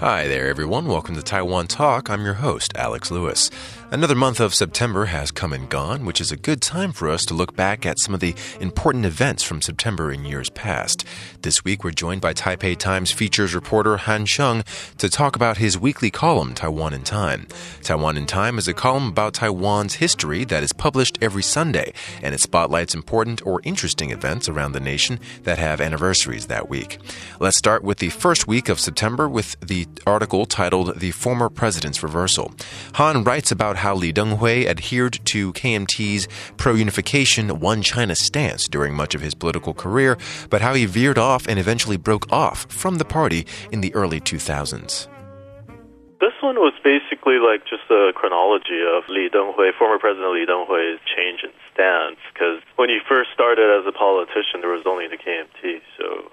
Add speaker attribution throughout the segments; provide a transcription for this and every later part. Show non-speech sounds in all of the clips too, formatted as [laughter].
Speaker 1: Hi there, everyone. Welcome to Taiwan Talk. I'm your host, Alex Lewis. Another month of September has come and gone, which is a good time for us to look back at some of the important events from September in years past. This week, we're joined by Taipei Times features reporter Han Cheung to talk about his weekly column, Taiwan in Time. Taiwan in Time is a column about Taiwan's history that is published every Sunday, and it spotlights important or interesting events around the nation that have anniversaries that week. Let's start with the first week of September with the article titled The Former President's Reversal. Han writes about how Li Denghui adhered to KMT's pro unification one China stance during much of his political career, but how he veered off and eventually broke off from the party in the early 2000s.
Speaker 2: This one was basically like just a chronology of Li Denghui, former President Li Denghui's change in stance. Because when he first started as a politician, there was only the KMT, so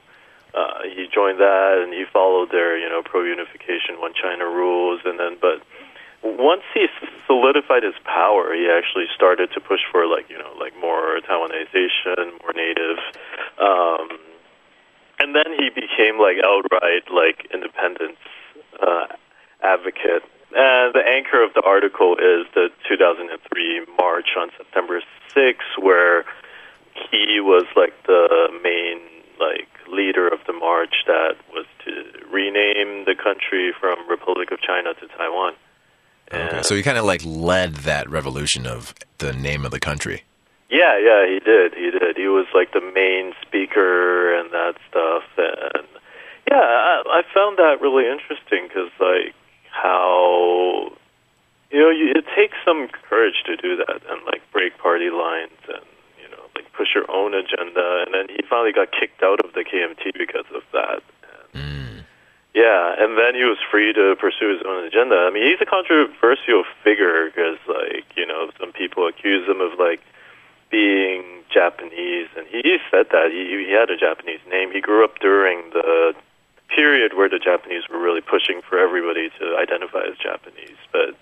Speaker 2: uh, he joined that and he followed their, you know, pro unification, one China rules, and then but once he solidified his power, he actually started to push for like you know like more Taiwanization, more native, um, and then he became like outright like independence uh, advocate. And the anchor of the article is the 2003 march on September 6, where he was like the main like leader of the march that was to rename the country from Republic of China to Taiwan.
Speaker 1: Okay, so he kind of like led that revolution of the name of the country.
Speaker 2: Yeah, yeah, he did. He did. He was like the main speaker and that stuff. And yeah, I, I found that really interesting because like how you know you, it takes some courage to do that and like break party lines and you know like push your own agenda. And then he finally got kicked out of the KMT because of that.
Speaker 1: Mm.
Speaker 2: Yeah, and then he was free to pursue his own agenda. I mean, he's a controversial figure because, like, you know, some people accuse him of like being Japanese, and he said that he he had a Japanese name. He grew up during the period where the Japanese were really pushing for everybody to identify as Japanese, but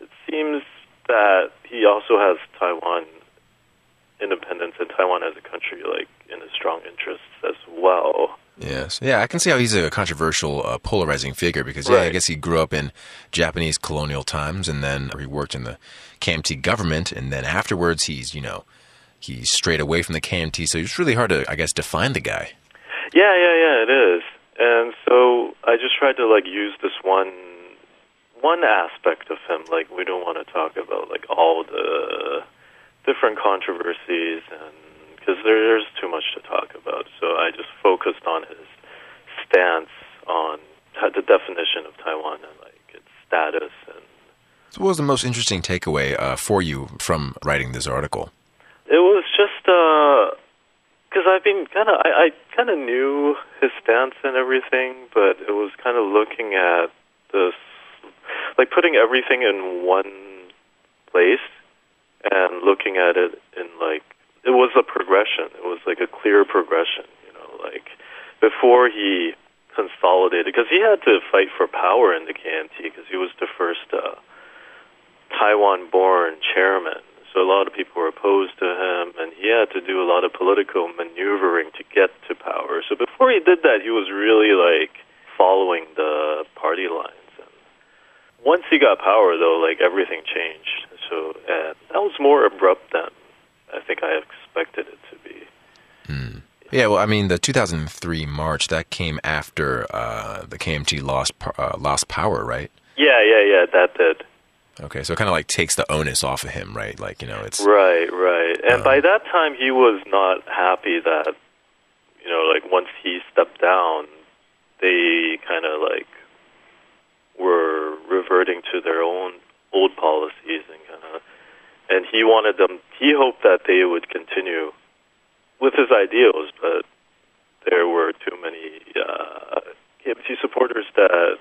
Speaker 2: it seems that he also has Taiwan independence and Taiwan as a country like in his strong interests as well.
Speaker 1: Yes. Yeah, I can see how he's a controversial, uh, polarizing figure because, yeah,
Speaker 2: Right.
Speaker 1: I guess he grew up in Japanese colonial times and then he worked in the KMT government and then afterwards he's, you know, he strayed away from the KMT. So it's really hard to, I guess, define the guy.
Speaker 2: Yeah, yeah, yeah, it is. And so I just tried to like use this one one aspect of him. Like we don't want to talk about like all the different controversies and because there's too much to talk about. So I just focused on his stance on the definition of Taiwan and like its status and
Speaker 1: So what was the most interesting takeaway uh, for you from writing this article?
Speaker 2: It was just because I've been kind of I, I kind of knew his stance and everything, but it was kind of looking at this, like putting everything in one place and looking at it in like it was a progression. It was like a clear progression, you know, like before he consolidated because he had to fight for power in the KMT because he was the first uh, Taiwan-born chairman. So a lot of people were opposed to him, and he had to do a lot of political maneuvering to get to power. So before he did that, he was really like following the party lines. Once he got power, though, like everything changed. So uh, that was more abrupt than I think I expected it to be.
Speaker 1: Yeah, well, I mean, the 2003 March, that came after uh, the KMT lost, uh, lost power, right?
Speaker 2: Yeah, yeah, yeah. That did.
Speaker 1: Okay, so it kind of like takes the onus off of him, right? Like, you know, it's.
Speaker 2: Right, right. And by that time, he was not happy that, you know, like once he stepped down, they kind of like were reverting to their own old policies and kind of, and he wanted them. He hoped that they would continue with his ideals, but there were too many uh, KMT supporters that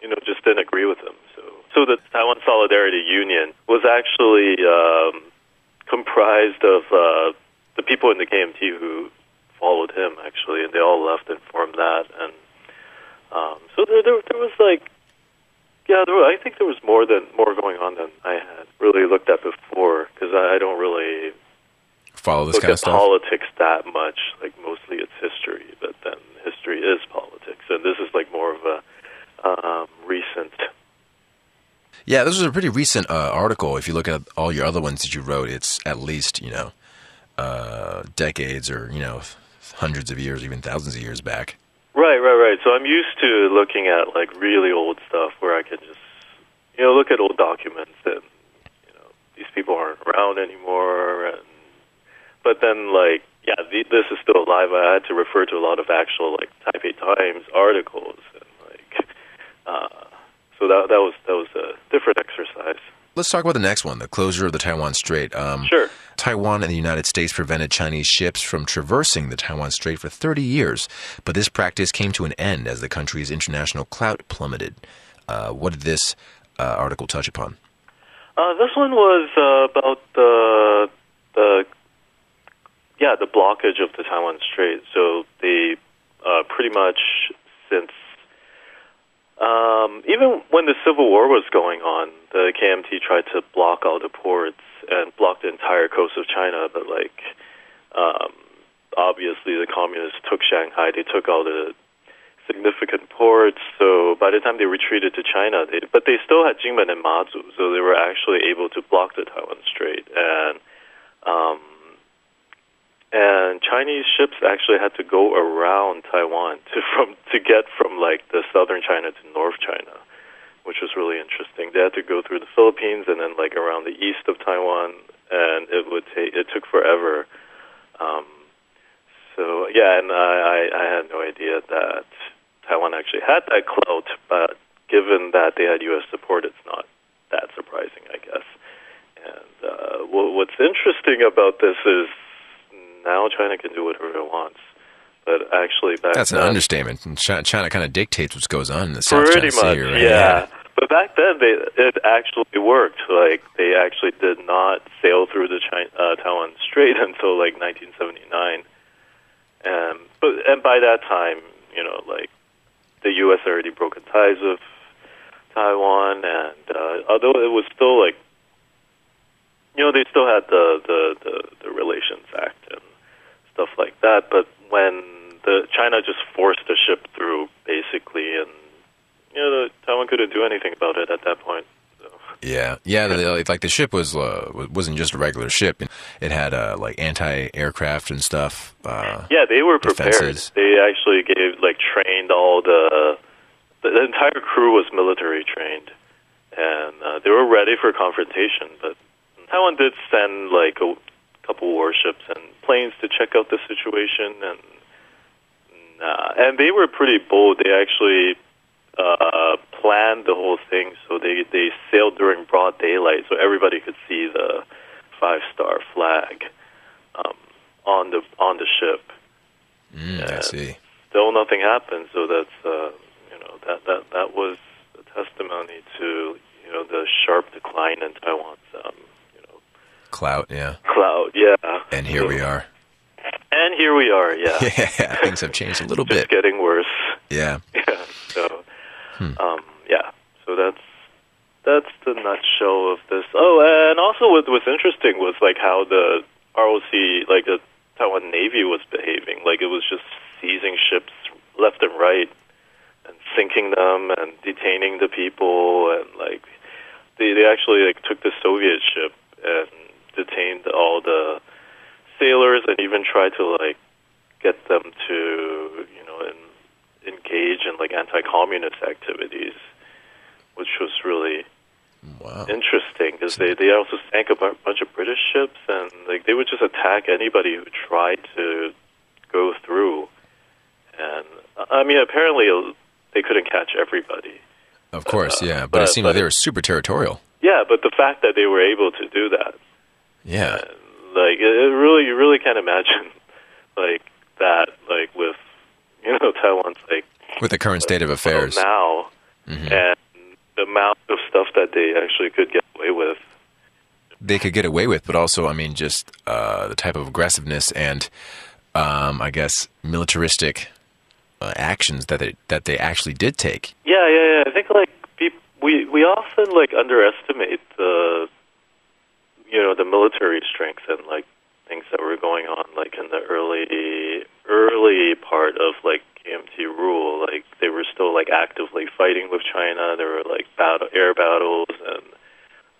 Speaker 2: you know just didn't agree with him. So, so the Taiwan Solidarity Union was actually um, comprised of uh, the people in the KMT who followed him actually, and they all left and formed that. And um, so there, there, there was like, yeah, there I think there was more than more going on than I had really looked at before because I, I don't really
Speaker 1: Follow this
Speaker 2: look
Speaker 1: kind of stuff.
Speaker 2: politics that much. Like mostly it's history, but then history is politics, and this is like more of a um, recent.
Speaker 1: Yeah, this was a pretty recent uh, article. If you look at all your other ones that you wrote, it's at least you know uh, decades or you know hundreds of years, even thousands of years back.
Speaker 2: So I'm used to looking at like really old stuff where I can just you know look at old documents and you know these people aren't around anymore, and but then like yeah, the, this is still alive. I had to refer to a lot of actual like Taipei Times articles and like uh, so that that was that was a different exercise.
Speaker 1: Let's talk about the next one, the closure of the Taiwan Strait. Um,
Speaker 2: Sure.
Speaker 1: Taiwan and the United States prevented Chinese ships from traversing the Taiwan Strait for 30 years, but this practice came to an end as the country's international clout plummeted. Uh, what did this uh, article touch upon?
Speaker 2: Uh, this one was uh, about the the yeah the blockage of the Taiwan Strait. So they uh, pretty much since um, even when the Civil War was going on, the KMT tried to block all the ports and block the entire coast of China. But like um, obviously the communists took Shanghai, they took all the significant ports. So by the time they retreated to China, they, but they still had Jinmen and Mazu, so they were actually able to block the Taiwan Strait. And um, and Chinese ships actually had to go around Taiwan to from to get from like the southern China to North China, which was really interesting. They had to go through the Philippines and then like around the east of Taiwan, and it would take it took forever. Um, so yeah, and I, I I had no idea that Taiwan actually had that clout, but given that they had U.S. support, it's not that surprising, I guess. And uh, what, what's interesting about this is now China can do whatever it wants. But actually, back
Speaker 1: That's an understatement. China, China kind of dictates what goes on in the South China
Speaker 2: much,
Speaker 1: Sea. Right?
Speaker 2: yeah. But back then, they, it actually worked. Like they actually did not sail through the China, uh, Taiwan Strait [laughs] until like 1979. And but and by that time, you know, like the U.S. already broken ties with Taiwan, and uh, although it was still like, you know, they still had the the the, the Relations Act and stuff like that. But when the China just forced the ship through, basically, and you know, the, Taiwan couldn't do anything about it at that point. So.
Speaker 1: Yeah, yeah. The, like the ship was uh, wasn't just a regular ship. It had uh, like anti-aircraft and stuff. Uh,
Speaker 2: Yeah, they were prepared.
Speaker 1: defenses.
Speaker 2: They actually gave like trained all the the, the entire crew was military trained, and uh, they were ready for confrontation. But Taiwan did send like a couple warships and planes to check out the situation, and nah, and they were pretty bold. They actually uh, planned the whole thing, so they they sailed during broad daylight, so everybody could see the five star flag um, on the on the ship
Speaker 1: mm, I see.
Speaker 2: still nothing happened. So that's uh, you know that that that was a testimony to you know the sharp decline in Taiwan's um,
Speaker 1: Clout, yeah.
Speaker 2: Clout, Yeah,
Speaker 1: And here
Speaker 2: So-
Speaker 1: we are.
Speaker 2: And here we are. Yeah, [laughs]
Speaker 1: Yeah, things have changed a little [laughs]
Speaker 2: just
Speaker 1: bit.
Speaker 2: getting worse.
Speaker 1: Yeah. [laughs]
Speaker 2: Yeah. So
Speaker 1: Hmm.
Speaker 2: um, yeah. So that's that's the nutshell of this. Oh, and also what was interesting was like how the ROC, like the Taiwan Navy, was behaving. Like it was just seizing ships left and right and sinking them and detaining the people and like they they actually like took the Soviet ship and detained all the sailors and even try to like get them to you know in, engage in like anti-communist activities, which was really
Speaker 1: Wow.
Speaker 2: interesting because they they also sank a bunch of British ships and like they would just attack anybody who tried to go through. And I mean, apparently they couldn't catch everybody.
Speaker 1: Of course,
Speaker 2: Uh,
Speaker 1: yeah. But,
Speaker 2: but-
Speaker 1: it seemed like they were super territorial.
Speaker 2: Yeah, but the fact that they were able to do that,
Speaker 1: Yeah.
Speaker 2: Like it, it really, you really can't imagine [laughs] like that, like with [laughs] you know Taiwan's like
Speaker 1: With the current state of affairs.
Speaker 2: now
Speaker 1: Mhm.
Speaker 2: and the amount of stuff that they actually could get away with.
Speaker 1: They could get away with, but also, I mean, just uh, the type of aggressiveness and, um, I guess, militaristic uh, actions that they, that they actually did take.
Speaker 2: Yeah, yeah, yeah. I think like we we often like underestimate the you know the military strength and like things that were going on like in the early early part of like KMT rule. Like they were still like actively fighting with China. There were like battle air battles and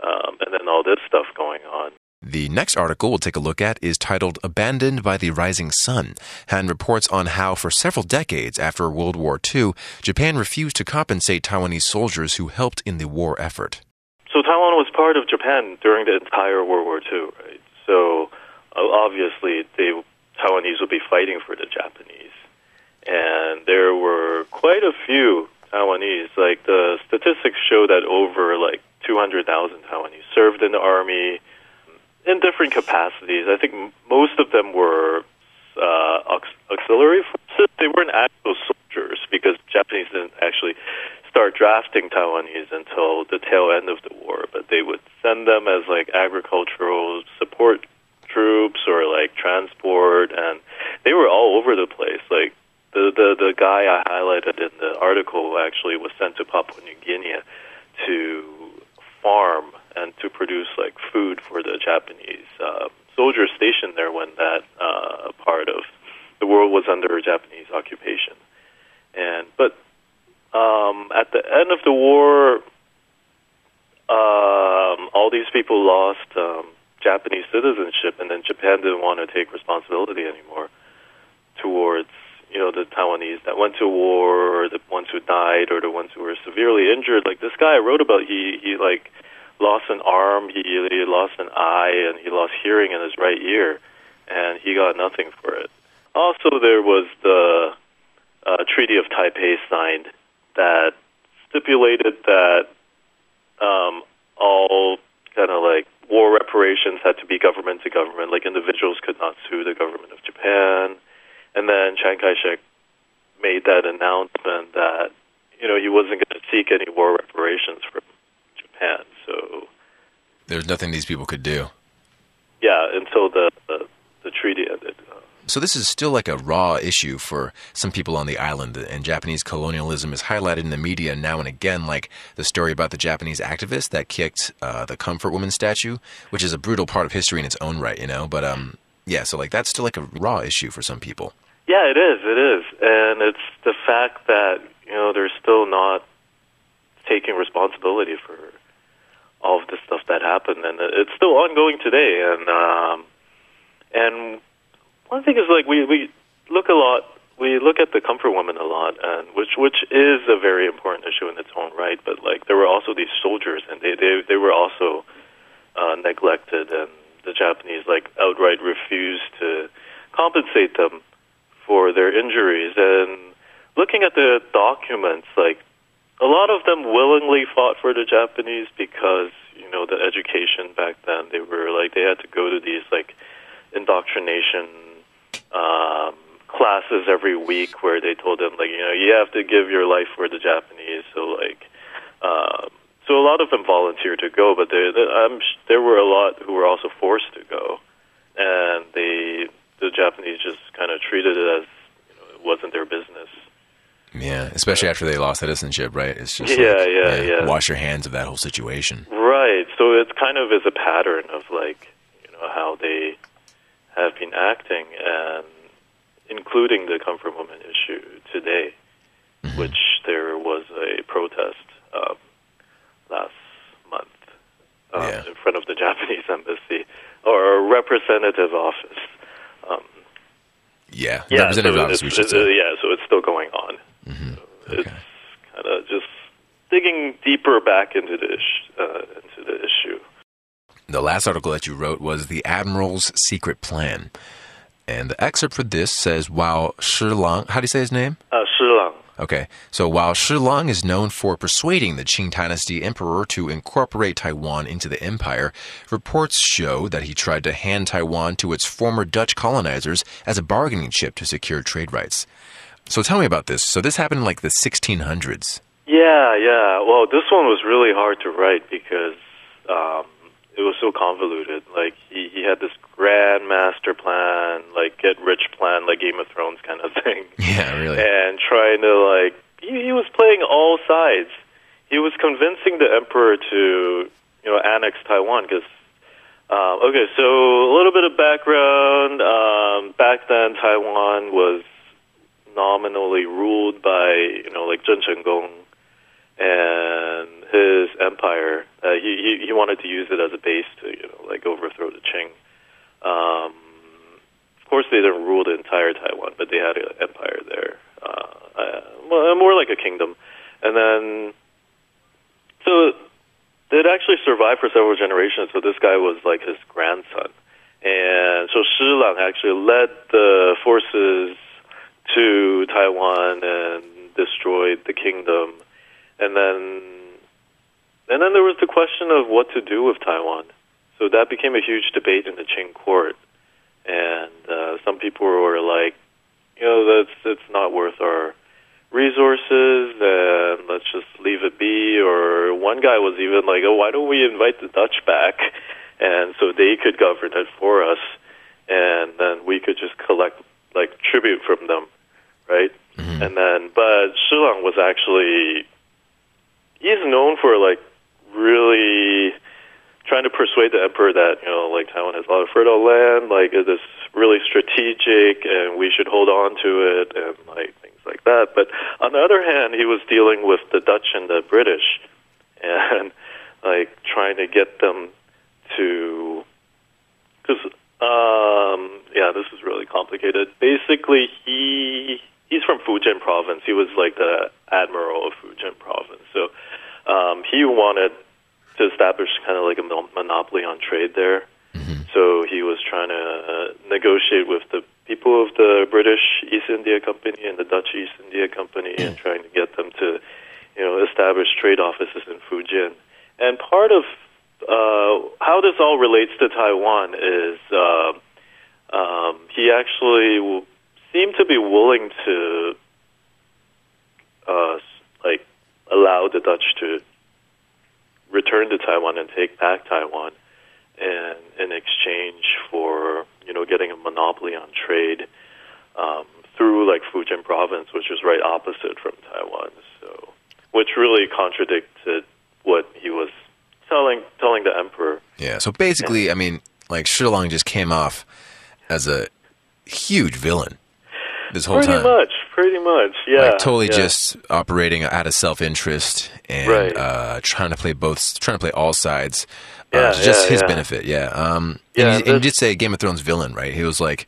Speaker 2: um, and then all this stuff going on.
Speaker 1: The next article we'll take a look at is titled Abandoned by the Rising Sun and reports on how, for several decades after World War II, Japan refused to compensate Taiwanese soldiers who helped in the war effort.
Speaker 2: So Taiwan was part of Japan during the entire World War II, right? So uh, obviously, they Taiwanese would be fighting for the Japanese, and there were quite a few Taiwanese. Like the statistics show that over like 200,000 Taiwanese served in the army in different capacities. I think most of them were uh, auxiliary forces. They weren't actual soldiers because Japanese didn't actually start drafting Taiwanese until the tail end of the war. But they would send them as like agricultural support troops or like transport, and they were all over the place. Like the the the guy I highlighted in the article actually was sent to Papua New Guinea to farm and to produce like food for the Japanese uh, soldiers stationed there when that uh, part of the world was under Japanese occupation. And but um, at the end of the war, um, all these people lost um, Japanese citizenship, and then Japan didn't want to take responsibility anymore towards you know the Taiwanese that went to war, or the ones who died, or the ones who were severely injured. Like this guy I wrote about, he he like lost an arm, he, he lost an eye, and he lost hearing in his right ear, and he got nothing for it. Also, there was the uh, Treaty of Taipei signed that stipulated that um, all kind of like war reparations had to be government to government, like individuals could not sue the government of Japan. And then Chiang Kai shek made that announcement that, you know, he wasn't going to seek any war reparations from Japan. So
Speaker 1: there's nothing these people could do.
Speaker 2: Yeah, until the, the, the treaty ended.
Speaker 1: So this is still like a raw issue for some people on the island, and Japanese colonialism is highlighted in the media now and again, like the story about the Japanese activist that kicked uh, the Comfort Woman statue, which is a brutal part of history in its own right, you know. But um, yeah, so like that's still like a raw issue for some people.
Speaker 2: Yeah, it is. It is, and it's the fact that you know they're still not taking responsibility for all of the stuff that happened, and it's still ongoing today. And um, and one thing is like we we look a lot. We look at the comfort woman a lot, and which which is a very important issue in its own right. But like there were also these soldiers, and they they they were also uh, neglected, and the Japanese like outright refused to compensate them for their injuries. And looking at the documents, like a lot of them willingly fought for the Japanese because you know the education back then they were like they had to go to these like indoctrination um, classes every week where they told them like you know you have to give your life for the Japanese so like um, so a lot of them volunteered to go but there I'm there were a lot who were also forced to go and they the Japanese just kind of treated it as you know it wasn't their business
Speaker 1: yeah, especially after they lost citizenship, right?
Speaker 2: It's just yeah, like, yeah, yeah, yeah.
Speaker 1: Wash your hands of that whole situation.
Speaker 2: Right. So it's kind of is a pattern of like you know how they have been acting, including the comfort woman issue today, mm-hmm. which there was a protest um, last month um, yeah. in front of the [laughs] Japanese embassy or a representative office. Um,
Speaker 1: yeah, yeah, representative
Speaker 2: so
Speaker 1: office.
Speaker 2: We should say. Yeah, so it's still going on. Mm-hmm. Okay. It's kind of just digging deeper back into the uh, into the issue.
Speaker 1: The last article that you wrote was the Admiral's secret plan, and the excerpt for this says, "While Shi Lang, how do you say his name?
Speaker 2: Uh, Shi Lang.
Speaker 1: Okay, so while Shi Lang is known for persuading the Qing Dynasty emperor to incorporate Taiwan into the empire, reports show that he tried to hand Taiwan to its former Dutch colonizers as a bargaining chip to secure trade rights. So tell me about this. So this happened in like the 1600s.
Speaker 2: Yeah, yeah. Well, this one was really hard to write because um, it was so convoluted. Like he, he had this grand master plan, like get rich plan, like Game of Thrones kind of [laughs] thing.
Speaker 1: Yeah, really.
Speaker 2: And trying to like he, he was playing all sides. He was convincing the emperor to you know annex Taiwan because. Um, okay, so a little bit of background. Um, back then, Taiwan was nominally ruled by you know like Zheng Chenggong and his empire. Uh, he he he wanted to use it as a base to you know like overthrow the Qing. Um, of course, they didn't rule the entire Taiwan, but they had an empire there. Uh, uh, well, more like a kingdom, and then so it actually survived for several generations. So this guy was like his grandson, and so Shi Lang actually led the forces to Taiwan and destroyed the kingdom, and then and then there was the question of what to do with Taiwan. So that became a huge debate in the Qing court, and uh, some people were like, you know, that's it's not worth our resources, and let's just leave it be. Or one guy was even like, oh, why don't we invite the Dutch back, [laughs] and so they could govern it for us, and then we could just collect like tribute from them, right?
Speaker 1: Mm-hmm.
Speaker 2: And then, but Shi Lang was actually he's known for like really trying to persuade the emperor that you know like Taiwan has a lot of fertile land, like it is really strategic, and we should hold on to it, and like things like that. But on the other hand, he was dealing with the Dutch and the British, [laughs] and like trying to get them to because um, yeah, this is really complicated. Basically, he he's from Fujian province. He was like the admiral of Fujian province, so um, he wanted to establish kind of like a monopoly on trade there.
Speaker 1: Mm-hmm.
Speaker 2: So he was trying to uh, negotiate with the people of the British East India Company and the Dutch East India Company, and trying to get them to, you know, establish trade offices in Fujian. And part of uh, how this all relates to Taiwan is uh, um, he actually w- seemed to be willing to, uh, like, allow the Dutch to return to Taiwan and take back Taiwan, and in exchange for you know getting a monopoly on trade um, through like Fujian province, which is right opposite from Taiwan. So, which really contradicted what he was telling telling the emperor.
Speaker 1: Yeah. So basically, I mean, like Shi Lang just came off as a huge villain this whole
Speaker 2: pretty
Speaker 1: time.
Speaker 2: much, pretty much, yeah.
Speaker 1: like totally
Speaker 2: yeah.
Speaker 1: just operating out of self interest and
Speaker 2: Right.
Speaker 1: uh, trying to play both, trying to play all sides.
Speaker 2: Yeah,
Speaker 1: uh, just
Speaker 2: yeah,
Speaker 1: his
Speaker 2: yeah.
Speaker 1: benefit, yeah. Um,
Speaker 2: Yeah,
Speaker 1: and, you, and you did say Game of Thrones villain, right? He was like,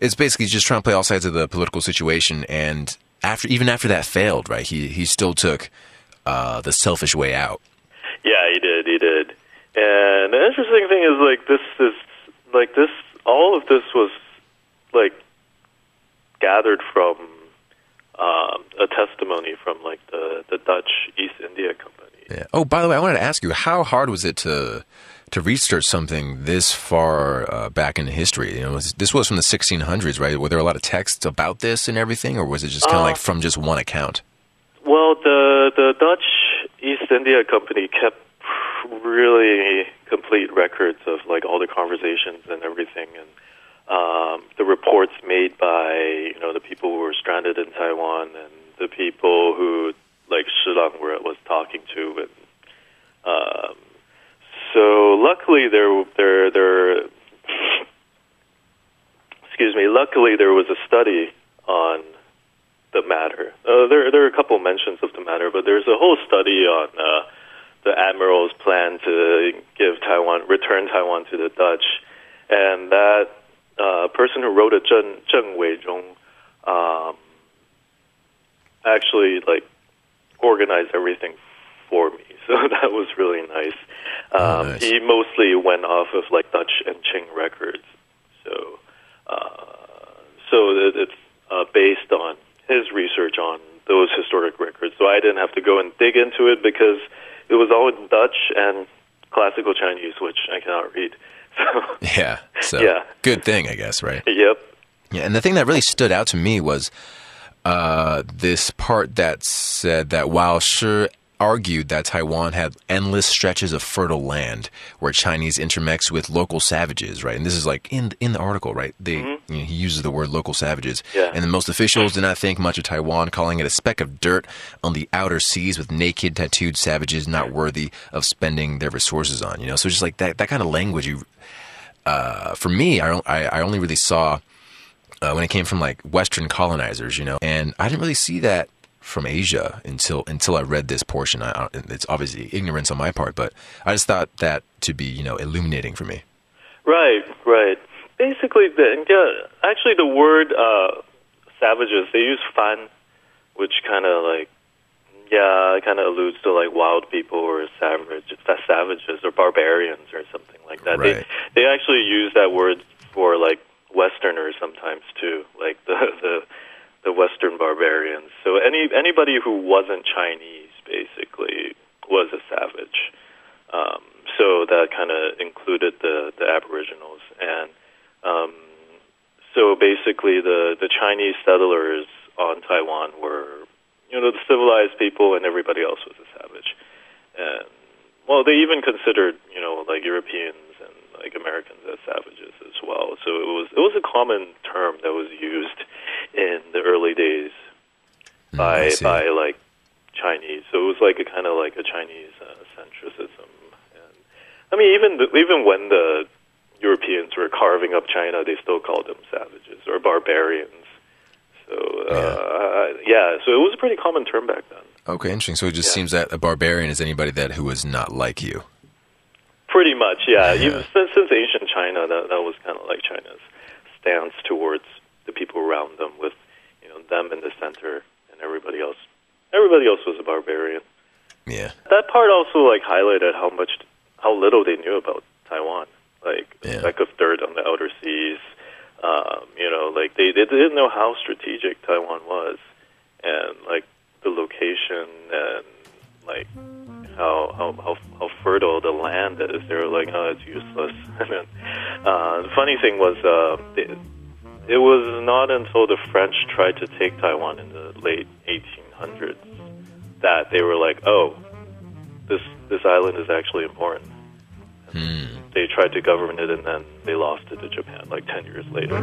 Speaker 1: it's basically just trying to play all sides of the political situation, and after even after that failed, right? He he still took uh, the selfish way out.
Speaker 2: Yeah, he did. He did. And the interesting thing is, like, this is like this. All of this was like gathered from um, a testimony from like the the Dutch East India Company.
Speaker 1: Yeah. Oh, by the way, I wanted to ask you, how hard was it to to research something this far uh, back in history? You know, was, this was from the 1600s, right? Were there a lot of texts about this and everything, or was it just kind of
Speaker 2: Uh,
Speaker 1: like from just one account?
Speaker 2: Well, the the Dutch East India Company kept really complete records of like all the conversations and everything, and um, the reports made by you know the people who were stranded in Taiwan and the people who like Shi Lang were, was talking to, and um, so luckily there there there. Excuse me. Luckily, there was a study on the matter. Uh, there, there are a couple mentions of the matter, but there's a whole study on uh, the admiral's plan to give Taiwan, return Taiwan to the Dutch, and that uh, person who wrote it, Zheng, Zheng Weizhong, um, actually like organized everything for me. So that was really nice.
Speaker 1: Oh,
Speaker 2: Um,
Speaker 1: nice.
Speaker 2: He mostly went off of like Dutch and Qing records. So, uh, so it, it's uh, based on his research on those historic records. So I didn't have to go and dig into it because it was all in Dutch and classical Chinese, which I cannot read. [laughs] So,
Speaker 1: Yeah. So
Speaker 2: Yeah.
Speaker 1: good thing, I guess, right?
Speaker 2: yep.
Speaker 1: Yeah, and the thing that really stood out to me was uh, this part that said that while Shi argued that Taiwan had endless stretches of fertile land where Chinese intermix with local savages, right? And this is like in in the article, right? They you know, he uses the word local savages,
Speaker 2: Yeah.
Speaker 1: and the most officials did not think much of Taiwan, calling it a speck of dirt on the outer seas with naked, tattooed savages not worthy of spending their resources on. You know, so just like that that kind of language, you uh, for me, I, I I only really saw uh, when it came from like Western colonizers, you know, and I didn't really see that from Asia until until I read this portion. I, it's obviously ignorance on my part, but I just thought that to be you know illuminating for me.
Speaker 2: Right, right. Basically, the, yeah, actually, the word uh, savages they use fan, which kind of like yeah, it kind of alludes to like wild people or savage, savages or barbarians or something like that.
Speaker 1: Right.
Speaker 2: They they actually use that word for like Westerners sometimes too, like the [laughs] the the Western barbarians. So any anybody who wasn't Chinese basically was a savage. Um, so that kind of included the the Aboriginals, and um, so basically the the Chinese settlers on Taiwan were you know the civilized people, and everybody else was a savage. And well, they even considered you know like Europeans and like Americans as savages as well. So it was it was a common term that was used in the early days by
Speaker 1: I
Speaker 2: by like Chinese. So it was like a kind of like a Chinese uh, centricism. And I mean, even the, even when the Europeans were carving up China, they still called them savages or barbarians. So uh, yeah, so it was a pretty common term back then.
Speaker 1: Okay, interesting. So it just
Speaker 2: Yeah.
Speaker 1: seems that a barbarian is anybody that who is not like you.
Speaker 2: Pretty much, yeah.
Speaker 1: Yeah. [laughs]
Speaker 2: Even since, since ancient China, that that was kind of like China's stance towards the people around them, with you know them in the center and everybody else. Everybody else was a barbarian.
Speaker 1: Yeah.
Speaker 2: That part also like highlighted how much, how little they knew about Taiwan, like
Speaker 1: Yeah.
Speaker 2: a speck of dirt on the outer seas. Um, you know, like they they didn't know how strategic Taiwan was, and like the location and like how how how, how fertile the land is. They were like, oh, it's useless. [laughs] and then, uh, the funny thing was, uh, it, it was not until the French tried to take Taiwan in the late 1800s that they were like, oh, this this island is actually important.
Speaker 1: Hmm.
Speaker 2: They tried to govern it, and then they lost it to Japan like 10 years later.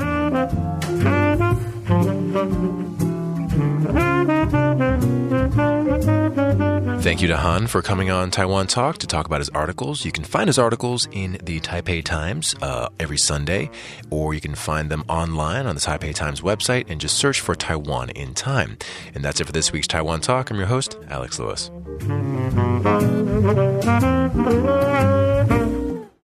Speaker 1: Thank you to Han for coming on Taiwan Talk to talk about his articles. You can find his articles in the Taipei Times uh, every Sunday, or you can find them online on the Taipei Times website and just search for Taiwan in Time. And that's it for this week's Taiwan Talk. I'm your host, Alex Lewis.